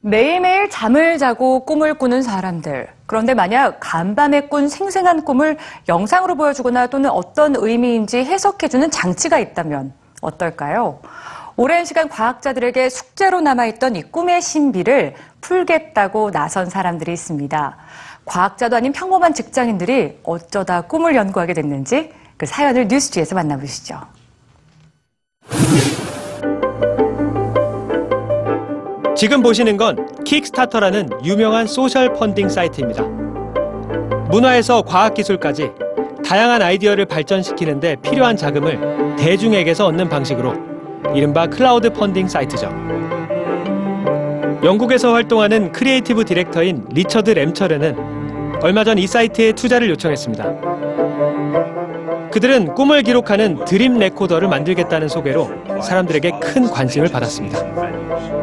매일매일 잠을 자고 꿈을 꾸는 사람들. 그런데 만약 간밤에 꾼 생생한 꿈을 영상으로 보여주거나 또는 어떤 의미인지 해석해주는 장치가 있다면 어떨까요? 오랜 시간 과학자들에게 숙제로 남아있던 이 꿈의 신비를 풀겠다고 나선 사람들이 있습니다. 과학자도 아닌 평범한 직장인들이 어쩌다 꿈을 연구하게 됐는지 그 사연을 뉴스지에서 만나보시죠. 지금 보시는 건 킥스타터라는 유명한 social funding 사이트입니다. 문화에서 과학기술까지 다양한 아이디어를 발전시키는데 필요한 자금을 대중에게서 얻는 방식으로 이른바 crowd funding 사이트죠. 영국에서 활동하는 creative director인 리처드 램처르는 얼마 전 이 사이트에 투자를 요청했습니다. 그들은 꿈을 기록하는 dream recorder를 만들겠다는 소개로 사람들에게 큰 관심을 받았습니다.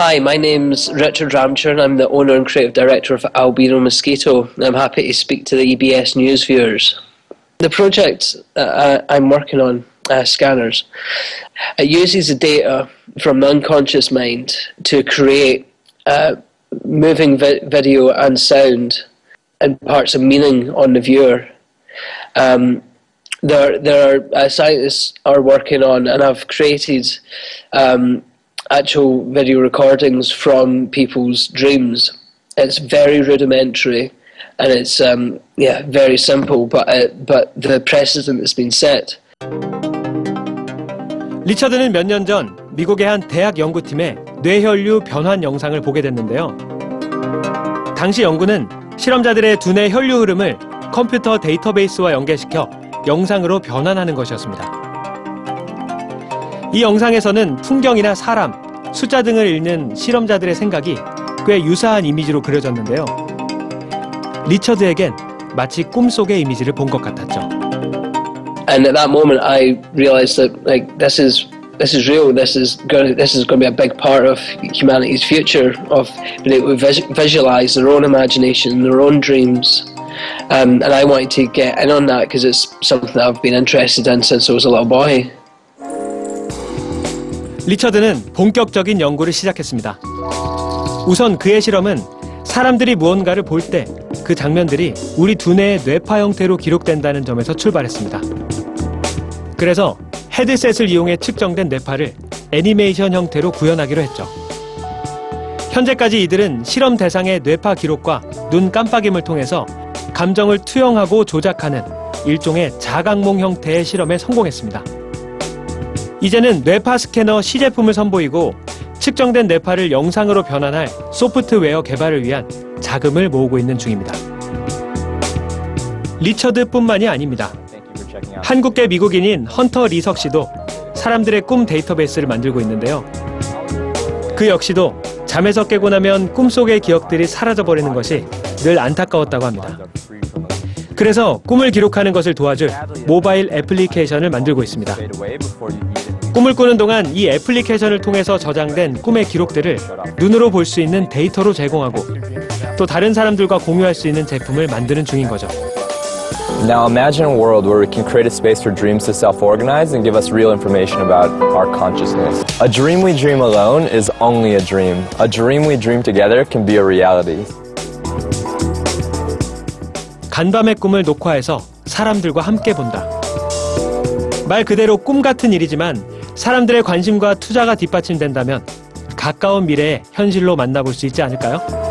Hi, my name's Richard Ramchur. I'm the owner and creative director of Albino Mosquito. I'm happy to speak to the EBS News viewers. The project uh, I'm working on, uh, Scanners, it uses the data from the unconscious mind to create uh, moving vi- video and sound and parts of meaning on the viewer. Um, there, there are uh, scientists are working on, and have created um, actual video recordings from people's dreams. It's very rudimentary, and it's um, yeah very simple, but uh, but the precedent has been set. 리처드는 몇 년 전 미국의 한 대학 연구팀의 뇌혈류 변환 영상을 보게 됐는데요. 당시 연구는 실험자들의 두뇌 혈류 흐름을 컴퓨터 데이터베이스와 연계시켜 영상으로 변환하는 것이었습니다. 이 영상에서는 풍경이나 사람, 숫자 등을 읽는 실험자들의 생각이 꽤 유사한 이미지로 그려졌는데요. 리처드에겐 마치 꿈속의 이미지를 본 것 같았죠. And at that moment, I realized that like this is this is real. This is going this is going to be a big part of humanity's future of being able to vis- visualize their own imagination, their own dreams. Um, and I wanted to get in on that because it's something that I've been interested in since I was a little boy. 리처드는 본격적인 연구를 시작했습니다. 우선 그의 실험은 사람들이 무언가를 볼 때 그 장면들이 우리 두뇌의 뇌파 형태로 기록된다는 점에서 출발했습니다. 그래서 헤드셋을 이용해 측정된 뇌파를 애니메이션 형태로 구현하기로 했죠. 현재까지 이들은 실험 대상의 뇌파 기록과 눈 깜빡임을 통해서 감정을 투영하고 조작하는 일종의 자각몽 형태의 실험에 성공했습니다. 이제는 뇌파 스캐너 시제품을 선보이고 측정된 뇌파를 영상으로 변환할 소프트웨어 개발을 위한 자금을 모으고 있는 중입니다. 리처드뿐만이 아닙니다. 한국계 미국인인 헌터 리석 씨도 사람들의 꿈 데이터베이스를 만들고 있는데요. 그 역시도 잠에서 깨고 나면 꿈속의 기억들이 사라져버리는 것이 늘 안타까웠다고 합니다. 그래서 꿈을 기록하는 것을 도와줄 모바일 애플리케이션을 만들고 있습니다. 꿈을 꾸는 동안 이 애플리케이션을 통해서 저장된 꿈의 기록들을 눈으로 볼 수 있는 데이터로 제공하고 또 다른 사람들과 공유할 수 있는 제품을 만드는 중인 거죠. Now imagine a world where we can create a space for dreams to self-organize and give us real information about our consciousness. A dream we dream alone is only a dream. A dream we dream together can be a reality. 간밤의 꿈을 녹화해서 사람들과 함께 본다. 말 그대로 꿈 같은 일이지만 사람들의 관심과 투자가 뒷받침된다면 가까운 미래에 현실로 만나볼 수 있지 않을까요?